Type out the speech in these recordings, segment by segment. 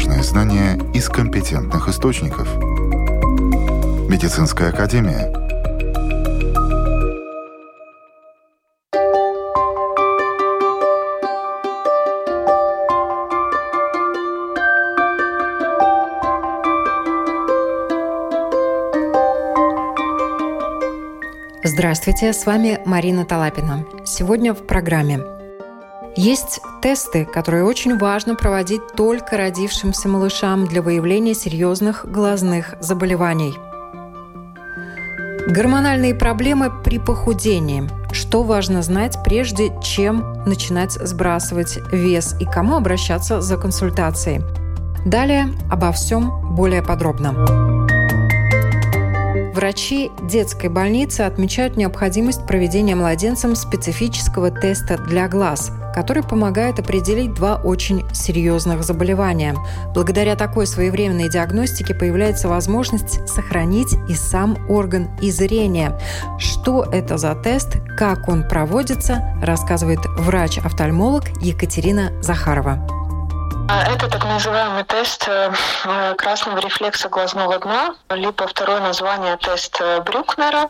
важные знания из компетентных источников. Медицинская академия. Здравствуйте, с вами Марина Талапина. Сегодня в программе есть тесты, которые очень важно проводить только родившимся малышам для выявления серьезных глазных заболеваний. Гормональные проблемы при похудении. Что важно знать, прежде чем начинать сбрасывать вес и кому обращаться за консультацией. Далее обо всем более подробно. Врачи детской больницы отмечают необходимость проведения младенцам специфического теста для глаз, который помогает определить два очень серьезных заболевания. Благодаря такой своевременной диагностике появляется возможность сохранить и сам орган и зрение. Что это за тест, как он проводится, рассказывает врач-офтальмолог Екатерина Захарова. А, это так называемый тест э, э, красного рефлекса глазного дна, либо второе название тест э, Брюкнера.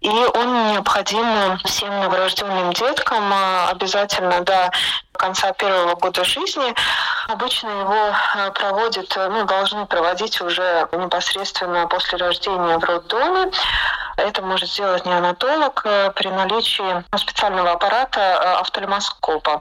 И он необходим всем новорожденным деткам обязательно до конца первого года жизни. Обычно его проводят, ну, должны проводить уже непосредственно после рождения в роддоме. Это может сделать неонатолог при наличии специального аппарата офтальмоскопа.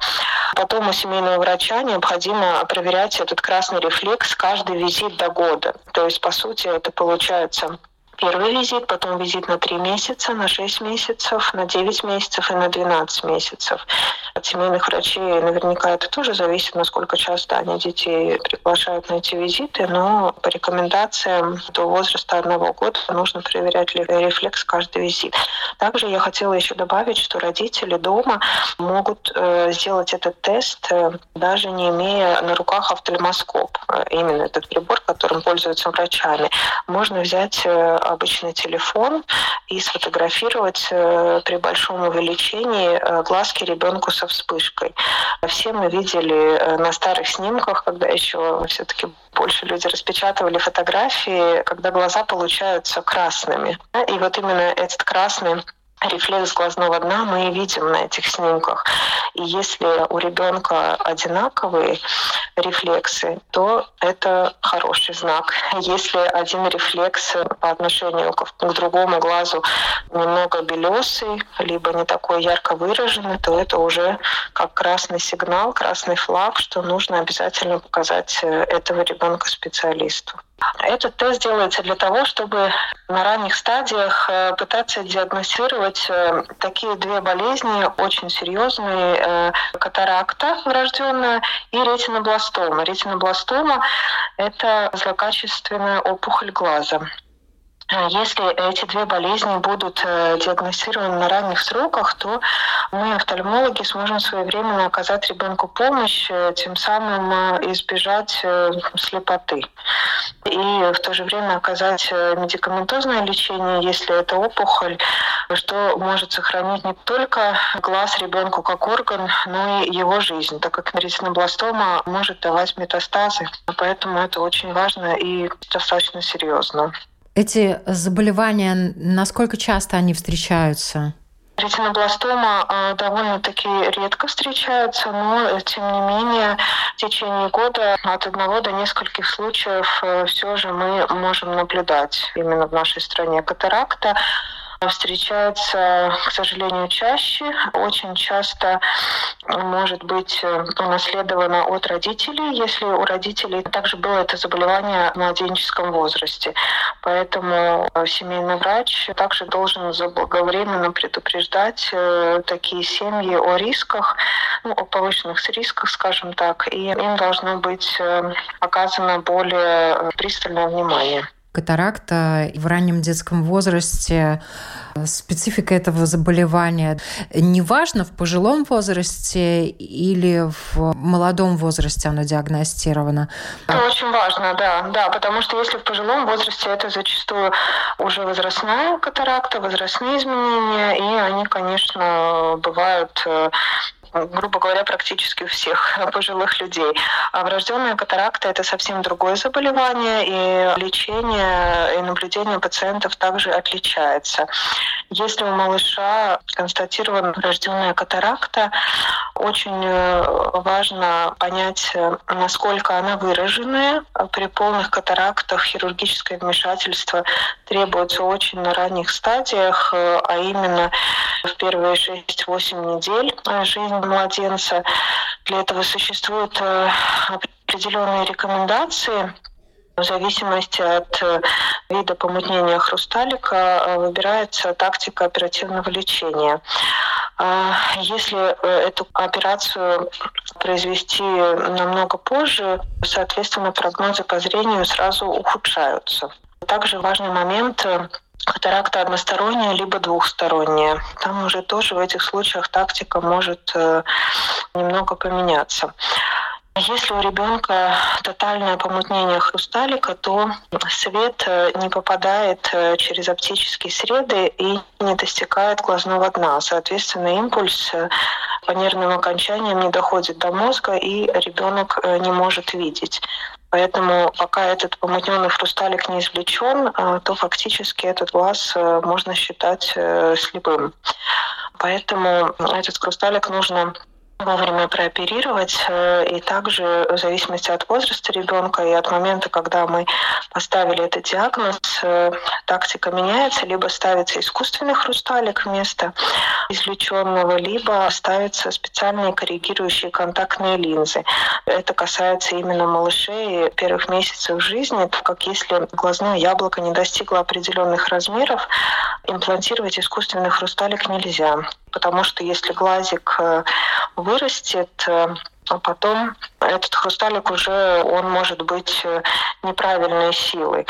Потом у семейного врача необходимо проверять этот красный рефлекс каждый визит до года. То есть, по сути, это получается первый визит, потом визит на 3 месяца, на 6 месяцев, на 9 месяцев и на 12 месяцев. От семейных врачей наверняка это тоже зависит, насколько часто они детей приглашают на эти визиты, но по рекомендациям до возраста одного года нужно проверять рефлекс каждый визит. Также я хотела еще добавить, что родители дома могут э, сделать этот тест, э, даже не имея на руках офтальмоскоп. Э, именно этот прибор, которым пользуются врачами. Можно взять обычный телефон и сфотографировать э, при большом увеличении э, глазки ребенку со вспышкой. Все мы видели э, на старых снимках, когда еще все-таки больше люди распечатывали фотографии, когда глаза получаются красными. И вот именно этот красный рефлекс глазного дна мы видим на этих снимках. И если у ребенка одинаковые рефлексы, то это хороший знак. Если один рефлекс по отношению к другому глазу немного белесый, либо не такой ярко выраженный, то это уже как красный сигнал, красный флаг, что нужно обязательно показать э, этого ребенка специалисту. Этот тест делается для того, чтобы на ранних стадиях э, пытаться диагностировать э, такие две болезни, очень серьезные, э, катаракта врожденная и ретинобластома. Ретинобластома – это злокачественная опухоль глаза. А если эти две болезни будут э, диагностированы на ранних сроках, то мы, офтальмологи, сможем своевременно оказать ребенку помощь, э, тем самым э, избежать слепоты. И в то же время оказать медикаментозное лечение, если это опухоль, что может сохранить не только глаз ребенку как орган, но и его жизнь, так как ретинобластома может давать метастазы. Поэтому это очень важно и достаточно серьезно. Эти заболевания, насколько часто они встречаются? Ретинобластома э, довольно-таки редко встречается, но тем не менее в течение года от одного до нескольких случаев э, все же мы можем наблюдать именно в нашей стране катаракта встречается, к сожалению, чаще. Очень часто может быть э, унаследовано от родителей, если у родителей также было это заболевание в младенческом возрасте. Поэтому э, семейный врач также должен заблаговременно предупреждать э, такие семьи о рисках, ну, о повышенных рисках, скажем так, и им должно быть оказано более пристальное внимание катаракта в раннем детском возрасте, специфика этого заболевания. Неважно, в пожилом возрасте или в молодом возрасте оно диагностировано. Это очень важно, да, да, потому что если в пожилом возрасте это зачастую уже возрастная катаракта, возрастные изменения, и они, конечно, бывают э, грубо говоря, практически у всех пожилых людей. А врожденная катаракта – это совсем другое заболевание, и лечение и наблюдение пациентов также отличается. Если у малыша констатирована врожденная катаракта, очень э, важно понять, э, насколько она выраженная. При полных катарактах хирургическое вмешательство требуется очень на ранних стадиях, э, а именно в первые 6-8 недель жизни младенца. Для этого существуют определенные рекомендации в зависимости от э, вида помутнения хрусталика э, выбирается тактика оперативного лечения. А если э, эту операцию произвести намного позже, соответственно, прогнозы по зрению сразу ухудшаются. Также важный момент катаракта односторонняя либо двухсторонняя. Там уже тоже в этих случаях тактика может немного поменяться. Если у ребенка тотальное помутнение хрусталика, то свет э, не попадает э, через оптические среды и не достигает глазного дна. Соответственно, импульс э, по нервным окончаниям не доходит до мозга, и ребенок не может видеть. Поэтому пока этот помутненный хрусталик не извлечен, то фактически этот глаз можно считать слепым. Поэтому этот хрусталик нужно вовремя прооперировать. Э, и также в зависимости от возраста ребенка и от момента, когда мы поставили этот диагноз, э, тактика меняется. Либо ставится искусственный хрусталик вместо извлеченного, либо ставятся специальные коррегирующие контактные линзы. Это касается именно малышей первых месяцев жизни, так как если глазное яблоко не достигло определенных размеров, имплантировать искусственный хрусталик нельзя. Потому что если глазик э, вырастет, э, а потом этот хрусталик уже он может быть э, неправильной силой.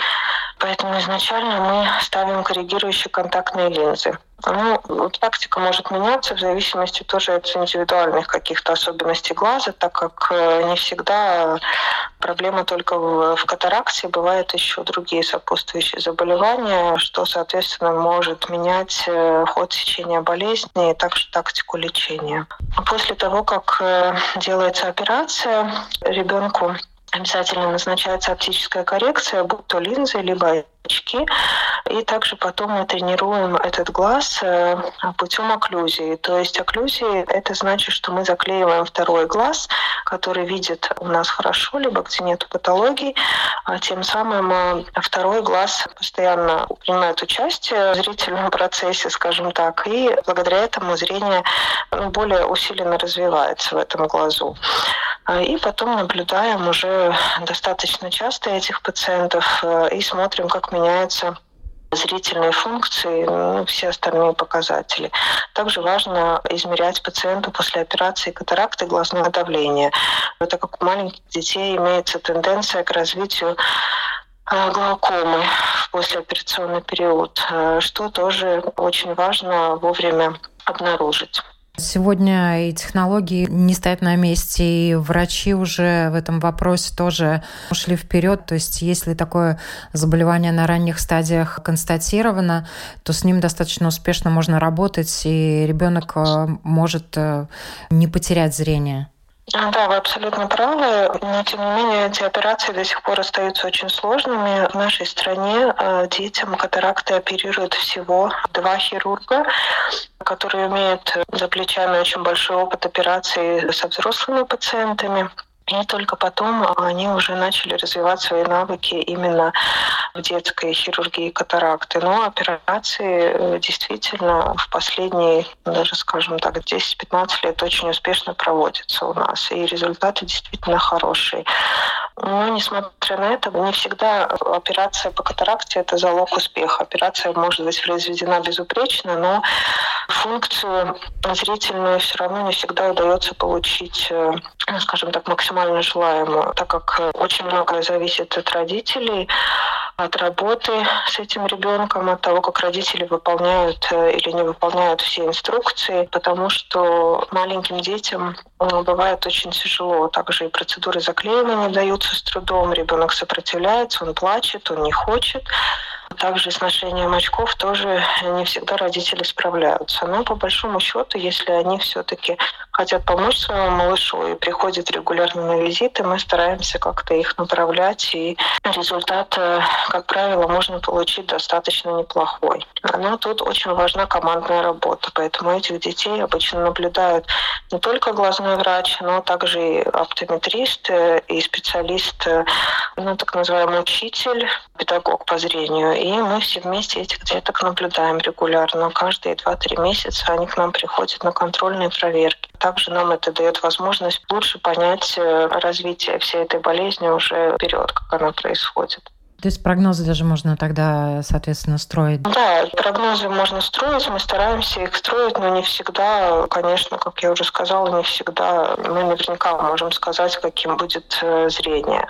Поэтому изначально мы ставим коррегирующие контактные линзы. Ну, тактика может меняться в зависимости тоже от индивидуальных каких-то особенностей глаза, так как э, не всегда проблема только в, в катаракте, бывают еще другие сопутствующие заболевания, что, соответственно, может менять э, ход течения болезни и также тактику лечения. После того, как э, делается операция, ребенку обязательно назначается оптическая коррекция, будь то линзы, либо очки. И также потом мы тренируем этот глаз э, путем окклюзии. То есть окклюзии — это значит, что мы заклеиваем второй глаз, который видит у нас хорошо, либо где нет патологий. А тем самым э, второй глаз постоянно принимает участие в зрительном процессе, скажем так, и благодаря этому зрение ну, более усиленно развивается в этом глазу. А, и потом наблюдаем уже достаточно часто этих пациентов э, и смотрим, как меняются зрительные функции, ну, все остальные показатели. Также важно измерять пациенту после операции катаракты глазное давление, так как у маленьких детей имеется тенденция к развитию э, глаукомы в послеоперационный период, э, что тоже очень важно вовремя обнаружить. Сегодня и технологии не стоят на месте, и врачи уже в этом вопросе тоже ушли вперед. То есть, если такое заболевание на ранних стадиях констатировано, то с ним достаточно успешно можно работать, и ребенок э, может э, не потерять зрение. Да, вы абсолютно правы, но тем не менее эти операции до сих пор остаются очень сложными. В нашей стране э, детям катаракты оперируют всего два хирурга, которые имеют за плечами очень большой опыт операций со взрослыми пациентами. И только потом они уже начали развивать свои навыки именно в детской хирургии катаракты. Но операции э, действительно в последние, даже скажем так, 10-15 лет очень успешно проводятся у нас. И результаты действительно хорошие. Но, несмотря на это, не всегда операция по катаракте – это залог успеха. Операция может быть произведена безупречно, но функцию зрительную все равно не всегда удается получить, э, скажем так, максимально желаемую, так как очень многое зависит от родителей, от работы с этим ребенком, от того, как родители выполняют э, или не выполняют все инструкции, потому что маленьким детям э, бывает очень тяжело. Также и процедуры заклеивания даются с трудом, ребенок сопротивляется, он плачет, он не хочет. Также с ношением очков тоже не всегда родители справляются. Но по большому счету, если они все-таки хотят помочь своему малышу и приходят регулярно на визиты, мы стараемся как-то их направлять, и результат, э, как правило, можно получить достаточно неплохой. Но тут очень важна командная работа, поэтому этих детей обычно наблюдают не только глазной врач, но также и оптометрист, э, и специалист, э, ну, так называемый учитель, педагог по зрению. И мы все вместе этих деток наблюдаем регулярно. Каждые 2-3 месяца они к нам приходят на контрольные проверки. Также нам это дает возможность лучше понять э, развитие всей этой болезни уже вперед, как она происходит. То есть прогнозы даже можно тогда, соответственно, строить? Да, прогнозы можно строить, мы стараемся их строить, но не всегда, конечно, как я уже сказала, не всегда мы наверняка можем сказать, каким будет э, зрение.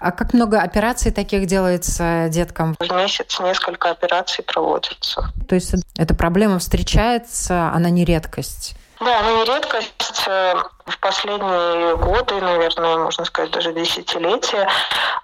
А как много операций таких делается деткам? В месяц несколько операций проводится. То есть эта проблема встречается, она не редкость? Да, она не редкость. В последние годы, наверное, можно сказать, даже десятилетия,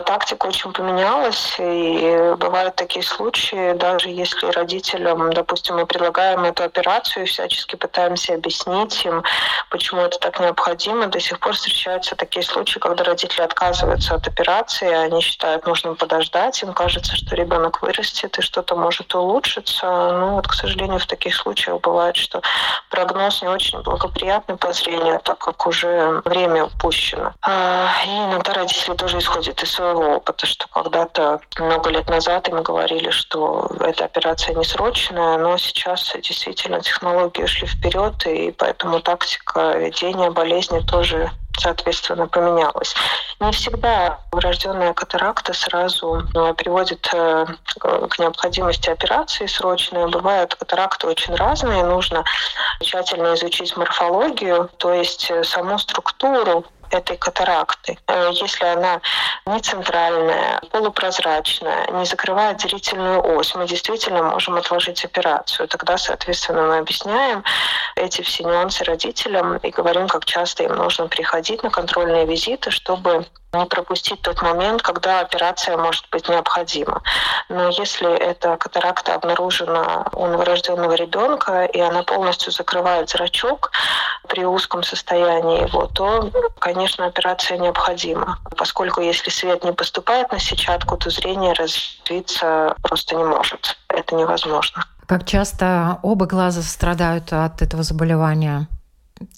тактика очень поменялась, и бывают такие случаи, даже если родителям, допустим, мы предлагаем эту операцию всячески пытаемся объяснить им, почему это так необходимо, до сих пор встречаются такие случаи, когда родители отказываются от операции, они считают, нужно подождать, им кажется, что ребенок вырастет и что-то может улучшиться. Ну вот, к сожалению, в таких случаях бывает, что прогноз не очень благоприятный по зрению, так как уже время упущено. А, и иногда родители тоже исходят из своего опыта, что когда-то много лет назад им говорили, что эта операция не срочная, но сейчас действительно технологии ушли вперед, и поэтому тактика ведения болезни тоже соответственно, поменялась. Не всегда врожденная катаракта сразу э, приводит э, к необходимости операции срочной. Бывают катаракты очень разные. Нужно тщательно изучить морфологию, то есть э, саму структуру этой катаракты. Если она не центральная, полупрозрачная, не закрывает зрительную ось, мы действительно можем отложить операцию. Тогда, соответственно, мы объясняем эти все нюансы родителям и говорим, как часто им нужно приходить на контрольные визиты, чтобы не пропустить тот момент, когда операция может быть необходима. Но если эта катаракта обнаружена у новорожденного ребенка, и она полностью закрывает зрачок при узком состоянии его, то, конечно, операция необходима. Поскольку если свет не поступает на сетчатку, то зрение развиться просто не может. Это невозможно. Как часто оба глаза страдают от этого заболевания?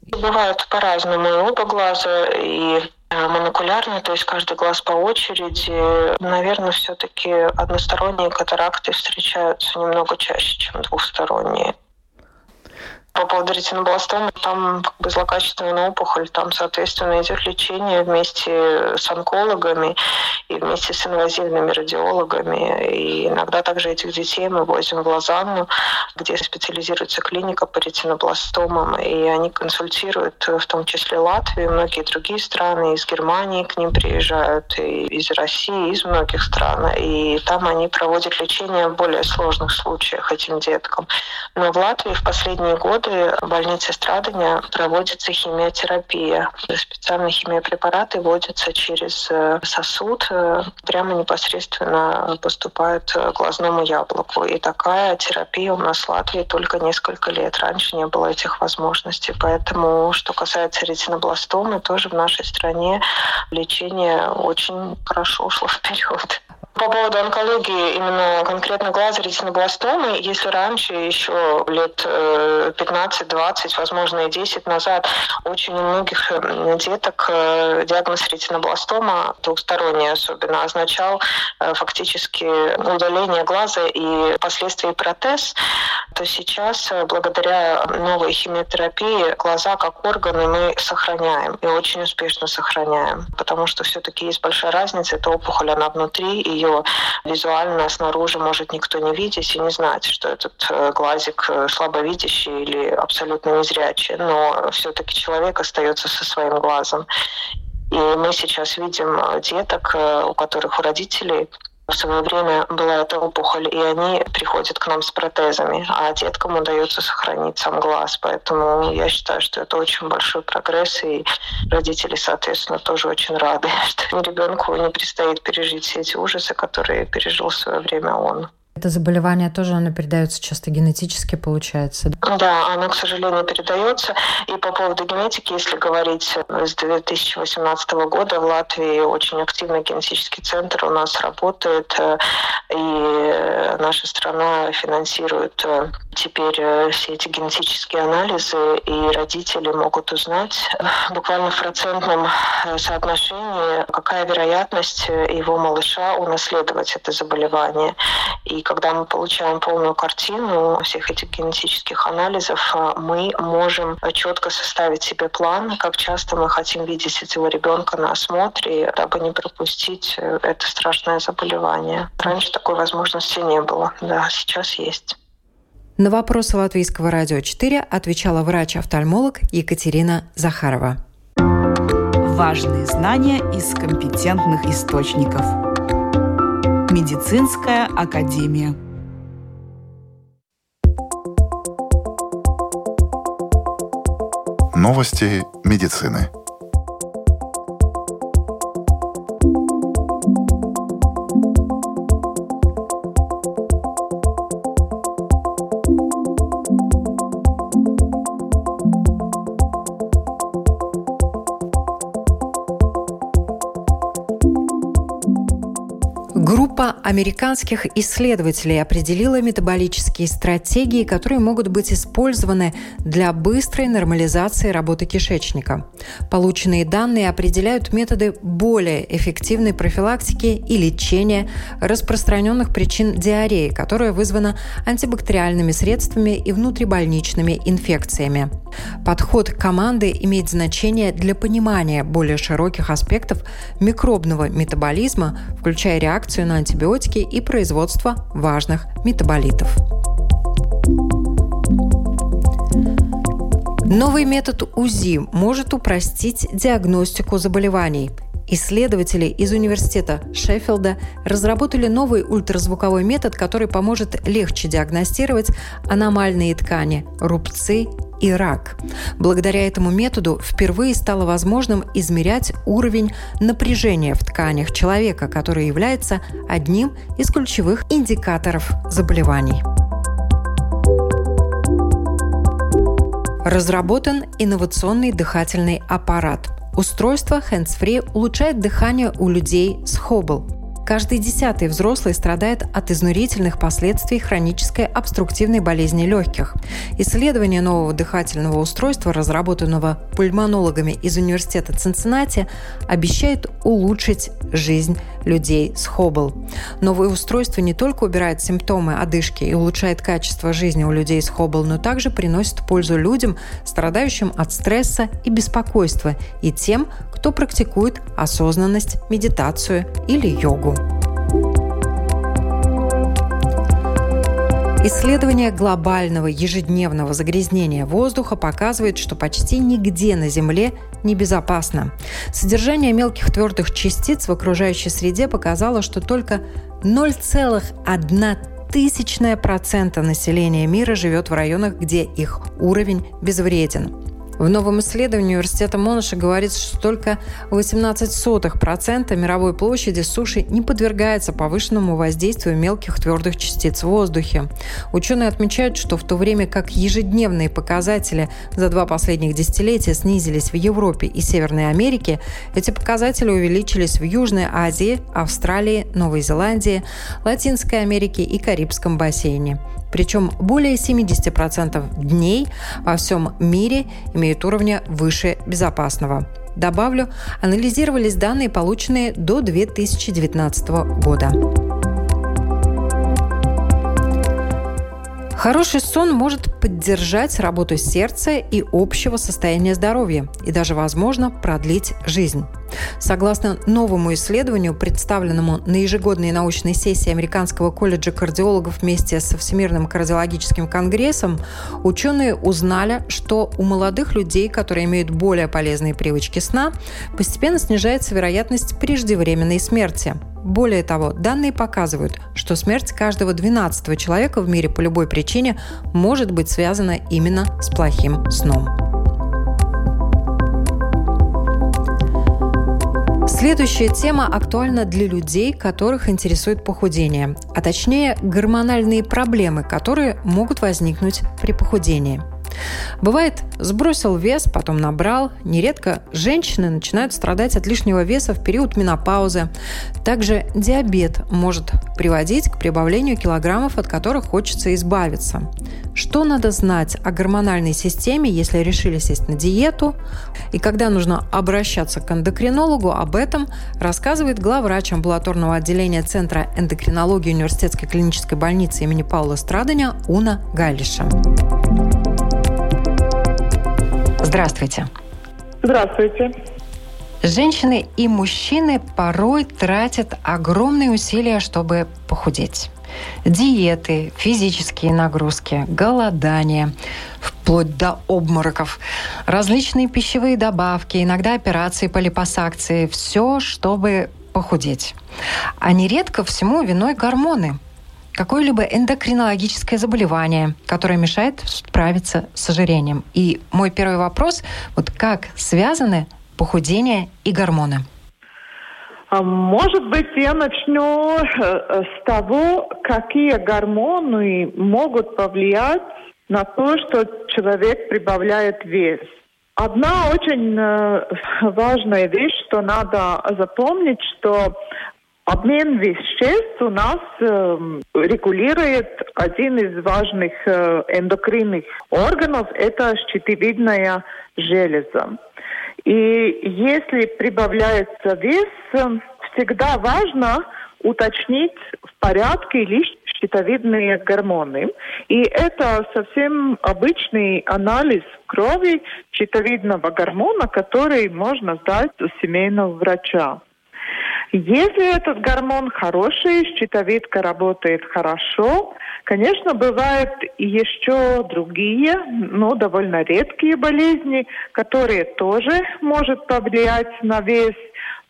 Бывают по-разному и оба глаза, и э, монокулярные, то есть каждый глаз по очереди. Наверное, все-таки односторонние катаракты встречаются немного чаще, чем двухсторонние. По поводу ретинобластомы, там как бы злокачественная опухоль, там, соответственно, идет лечение вместе с онкологами и вместе с инвазивными радиологами. И иногда также этих детей мы возим в Лозанну, где специализируется клиника по ретинобластомам, и они консультируют в том числе Латвию, многие другие страны, из Германии к ним приезжают, и из России, из многих стран. И там они проводят лечение в более сложных случаях этим деткам. Но в Латвии в последние годы годы в больнице страдания проводится химиотерапия. Специальные химиопрепараты вводятся через э, сосуд, э, прямо непосредственно поступают к глазному яблоку. И такая терапия у нас в Латвии только несколько лет. Раньше не было этих возможностей. Поэтому, что касается ретинобластомы, тоже в нашей стране лечение очень хорошо шло вперед. По поводу онкологии, именно конкретно глаза ретинобластомы, если раньше, еще лет 15-20, э, возможно, и 10 назад, очень у многих э, деток э, диагноз ретинобластома, двухсторонний особенно, означал фактически удаление глаза и последствия протез, то сейчас, благодаря новой химиотерапии, глаза как органы мы сохраняем и очень успешно сохраняем, потому что все-таки есть большая разница, это опухоль, она внутри, ее ее визуально снаружи может никто не видеть и не знать, что этот э, глазик э, слабовидящий или абсолютно незрячий, но все-таки человек остается со своим глазом. И мы сейчас видим э, деток, у которых у родителей в свое время была эта опухоль, и они приходят к нам с протезами, а деткам удается сохранить сам глаз. Поэтому я считаю, что это очень большой прогресс, и родители, соответственно, тоже очень рады, что ребенку не предстоит пережить все эти ужасы, которые пережил в свое время он. Это заболевание тоже оно передается часто генетически, получается. Да, оно, к сожалению, передается. И по поводу генетики, если говорить, с 2018 года в Латвии очень активный генетический центр у нас работает, э, и наша страна финансирует э, теперь э, все эти генетические анализы, и родители могут узнать буквально в процентном соотношении, какая вероятность его малыша унаследовать это заболевание. И когда мы получаем полную картину всех этих генетических анализов, э, мы можем четко составить себе план, как часто мы хотим видеть этого ребенка на осмотре, дабы не пропустить э, это страшное заболевание. Раньше такой возможности не было, да, сейчас есть. На вопросы Латвийского радио 4 отвечала врач-офтальмолог Екатерина Захарова. Важные знания из компетентных источников. Медицинская академия. Новости медицины. 오빠 американских исследователей определила метаболические стратегии, которые могут быть использованы для быстрой нормализации работы кишечника. Полученные данные определяют методы более эффективной профилактики и лечения распространенных причин диареи, которая вызвана антибактериальными средствами и внутрибольничными инфекциями. Подход команды имеет значение для понимания более широких аспектов микробного метаболизма, включая реакцию на антибиотики и производство важных метаболитов. Новый метод УЗИ может упростить диагностику заболеваний – Исследователи из университета Шеффилда разработали новый ультразвуковой метод, который поможет легче диагностировать аномальные ткани, рубцы и рак. Благодаря этому методу впервые стало возможным измерять уровень напряжения в тканях человека, который является одним из ключевых индикаторов заболеваний. Разработан инновационный дыхательный аппарат. Устройство hands-free улучшает дыхание у людей с Хоббл. Каждый десятый взрослый страдает от изнурительных последствий хронической обструктивной болезни легких. Исследование нового дыхательного устройства, разработанного пульмонологами из университета Цинциннати, обещает улучшить жизнь людей с Хоббл. Новое устройство не только убирает симптомы одышки и улучшает качество жизни у людей с Хоббл, но также приносит пользу людям, страдающим от стресса и беспокойства, и тем, кто практикует осознанность, медитацию или йогу. Исследование глобального ежедневного загрязнения воздуха показывает, что почти нигде на Земле небезопасно. Содержание мелких твердых частиц в окружающей среде показало, что только 0,1 тысячная процента населения мира живет в районах, где их уровень безвреден. В новом исследовании университета Монаша говорится, что только 18% мировой площади суши не подвергается повышенному воздействию мелких твердых частиц в воздухе. Ученые отмечают, что в то время как ежедневные показатели за два последних десятилетия снизились в Европе и Северной Америке, эти показатели увеличились в Южной Азии, Австралии, Новой Зеландии, Латинской Америке и Карибском бассейне. Причем более 70% дней во всем мире имеют уровня выше безопасного. Добавлю, анализировались данные, полученные до 2019 года. Хороший сон может поддержать работу сердца и общего состояния здоровья и даже, возможно, продлить жизнь. Согласно новому исследованию, представленному на ежегодной научной сессии Американского колледжа кардиологов вместе со Всемирным кардиологическим конгрессом, ученые узнали, что у молодых людей, которые имеют более полезные привычки сна, постепенно снижается вероятность преждевременной смерти. Более того, данные показывают, что смерть каждого 12 человека в мире по любой причине может быть связана именно с плохим сном. Следующая тема актуальна для людей, которых интересует похудение, а точнее гормональные проблемы, которые могут возникнуть при похудении – Бывает, сбросил вес, потом набрал. Нередко женщины начинают страдать от лишнего веса в период менопаузы. Также диабет может приводить к прибавлению килограммов, от которых хочется избавиться. Что надо знать о гормональной системе, если решили сесть на диету? И когда нужно обращаться к эндокринологу, об этом рассказывает главврач амбулаторного отделения Центра эндокринологии Университетской клинической больницы имени Паула Страдания Уна Галиша. Здравствуйте. Здравствуйте. Женщины и мужчины порой тратят огромные усилия, чтобы похудеть. Диеты, физические нагрузки, голодание, вплоть до обмороков, различные пищевые добавки, иногда операции по липосакции. Все, чтобы похудеть. А нередко всему виной гормоны – какое-либо эндокринологическое заболевание, которое мешает справиться с ожирением. И мой первый вопрос, вот как связаны похудение и гормоны? А, может быть, я начну э, с того, какие гормоны могут повлиять на то, что человек прибавляет вес. Одна очень э, важная вещь, что надо запомнить, что Обмен веществ у нас э, регулирует один из важных э, эндокринных органов, это щитовидная железа. И если прибавляется вес, всегда важно уточнить, в порядке ли щитовидные гормоны. И это совсем обычный анализ крови щитовидного гормона, который можно сдать у семейного врача. Если этот гормон хороший, щитовидка работает хорошо, конечно, бывают еще другие, но довольно редкие болезни, которые тоже может повлиять на вес.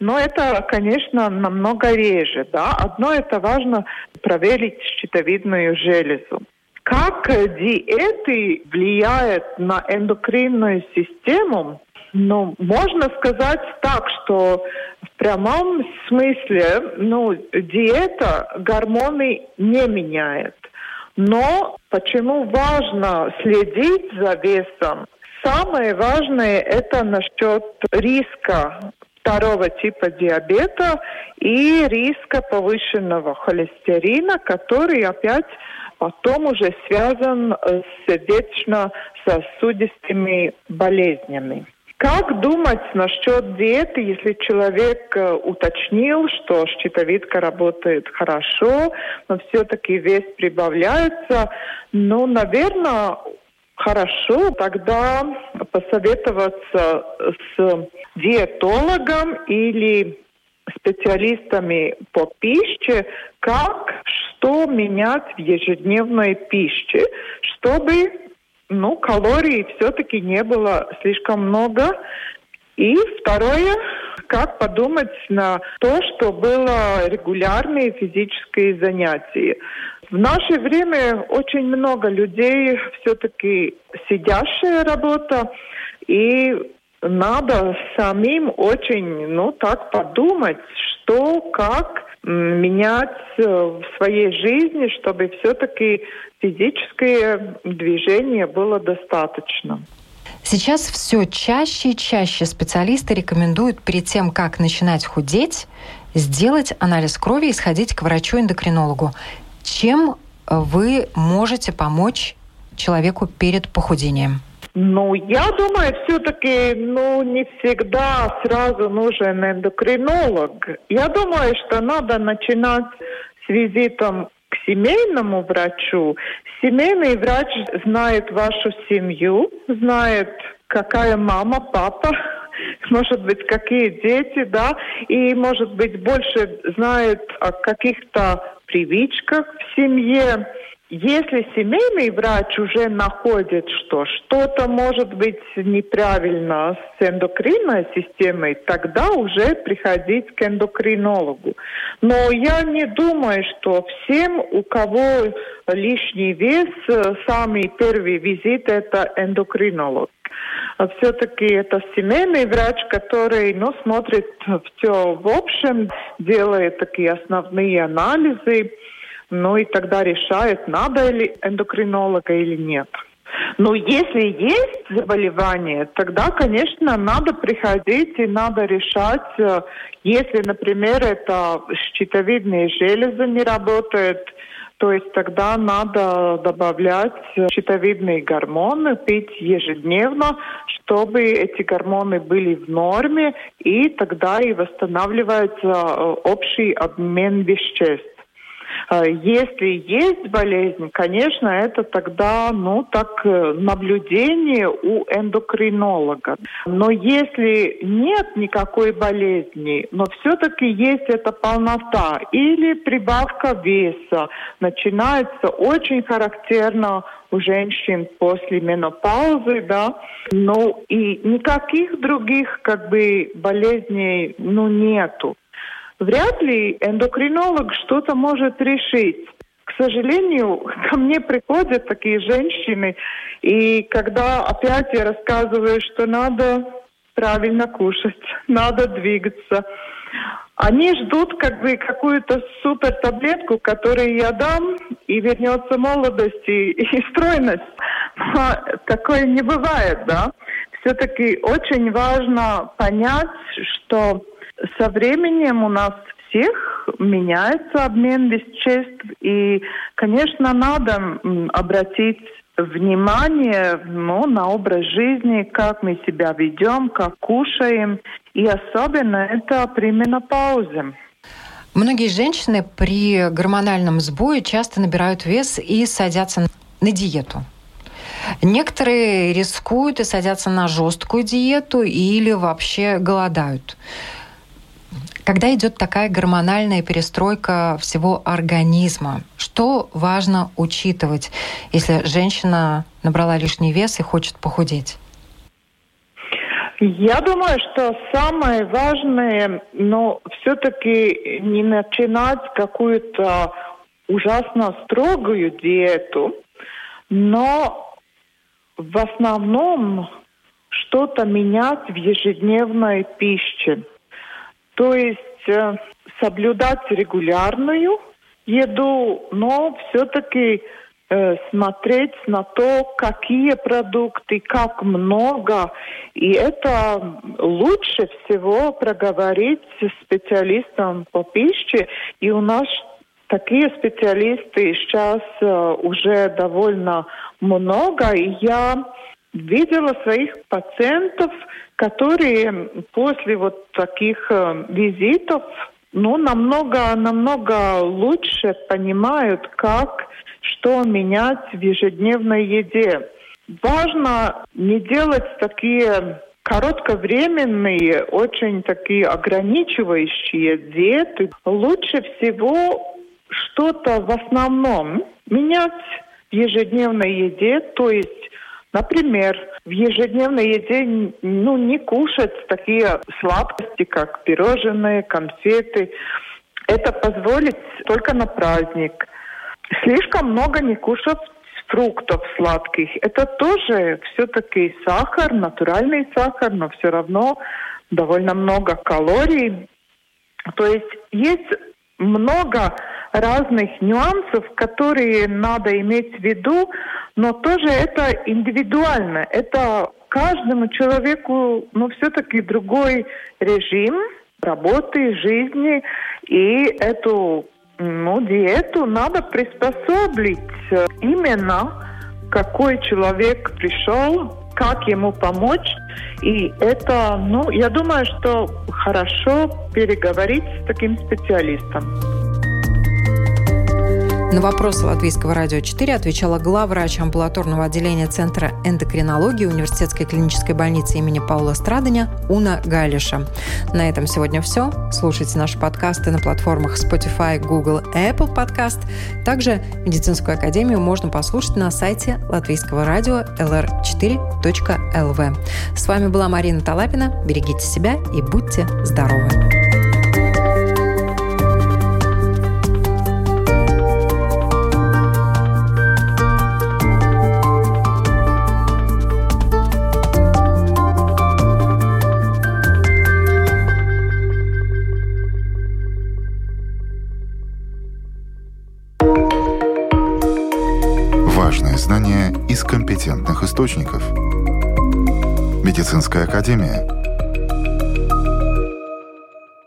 Но это, конечно, намного реже. Да? Одно это важно проверить щитовидную железу. Как диеты влияют на эндокринную систему, ну, можно сказать так, что в прямом смысле, ну, диета гормоны не меняет. Но почему важно следить за весом? Самое важное это насчет риска второго типа диабета и риска повышенного холестерина, который опять потом уже связан с сердечно-сосудистыми болезнями. Как думать насчет диеты, если человек э, уточнил, что щитовидка работает хорошо, но все-таки вес прибавляется? Ну, наверное, хорошо тогда посоветоваться с диетологом или специалистами по пище, как что менять в ежедневной пище, чтобы ну, калорий все-таки не было слишком много. И второе, как подумать на то, что было регулярные физические занятия. В наше время очень много людей все-таки сидящая работа, и надо самим очень, ну, так подумать, что, как менять э, в своей жизни, чтобы все-таки физическое движение было достаточно. Сейчас все чаще и чаще специалисты рекомендуют перед тем, как начинать худеть, сделать анализ крови и сходить к врачу-эндокринологу. Чем вы можете помочь человеку перед похудением? Ну, я думаю, все-таки, ну, не всегда сразу нужен эндокринолог. Я думаю, что надо начинать с визитом к семейному врачу. Семейный врач знает вашу семью, знает, какая мама, папа, может быть, какие дети, да, и, может быть, больше знает о каких-то привычках в семье. Если семейный врач уже находит, что что-то может быть неправильно с эндокринной системой, тогда уже приходить к эндокринологу. Но я не думаю, что всем, у кого лишний вес, самый первый визит это эндокринолог. Все-таки это семейный врач, который ну, смотрит все в общем, делает такие основные анализы ну и тогда решает, надо ли эндокринолога или нет. Но если есть заболевание, тогда, конечно, надо приходить и надо решать, э, если, например, это щитовидные железы не работают, то есть тогда надо добавлять щитовидные гормоны, пить ежедневно, чтобы эти гормоны были в норме, и тогда и восстанавливается э, общий обмен веществ. А, если есть болезнь, конечно, это тогда, ну, так, э, наблюдение у эндокринолога. Но если нет никакой болезни, но все-таки есть эта полнота или прибавка веса, начинается очень характерно у женщин после менопаузы, да, ну и никаких других как бы болезней, ну, нету вряд ли эндокринолог что-то может решить. К сожалению, ко мне приходят такие женщины, и когда опять я рассказываю, что надо правильно кушать, надо двигаться, они ждут как бы какую-то супер таблетку, которую я дам, и вернется молодость и, и стройность. Но такое не бывает, да. Все-таки очень важно понять, что со временем у нас всех меняется обмен веществ, и, конечно, надо обратить внимание ну, на образ жизни, как мы себя ведем, как кушаем, и особенно это при менопаузе. Многие женщины при гормональном сбое часто набирают вес и садятся на диету. Некоторые рискуют и садятся на жесткую диету или вообще голодают. Когда идет такая гормональная перестройка всего организма, что важно учитывать, если женщина набрала лишний вес и хочет похудеть? Я думаю, что самое важное, но все-таки не начинать какую-то ужасно строгую диету, но в основном что-то менять в ежедневной пище. То есть э, соблюдать регулярную еду, но все-таки э, смотреть на то, какие продукты, как много. И это лучше всего проговорить с специалистом по пище. И у нас такие специалисты сейчас э, уже довольно много. И я видела своих пациентов, которые после вот таких э, визитов ну, намного, намного лучше понимают, как, что менять в ежедневной еде. Важно не делать такие коротковременные, очень такие ограничивающие диеты. Лучше всего что-то в основном менять в ежедневной еде, то есть Например, в ежедневной еде ну, не кушать такие сладости, как пирожные, конфеты. Это позволит только на праздник. Слишком много не кушать фруктов сладких. Это тоже все-таки сахар, натуральный сахар, но все равно довольно много калорий. То есть есть много разных нюансов, которые надо иметь в виду, но тоже это индивидуально. Это каждому человеку, ну, все-таки другой режим работы, жизни, и эту ну, диету надо приспособить именно какой человек пришел, как ему помочь. И это, ну, я думаю, что хорошо переговорить с таким специалистом. На вопросы Латвийского радио 4 отвечала главврач амбулаторного отделения Центра эндокринологии Университетской клинической больницы имени Паула Страдания Уна Галиша. На этом сегодня все. Слушайте наши подкасты на платформах Spotify, Google Apple Podcast. Также медицинскую академию можно послушать на сайте латвийского радио lr4.lv. С вами была Марина Талапина. Берегите себя и будьте здоровы! Источников. Медицинская академия –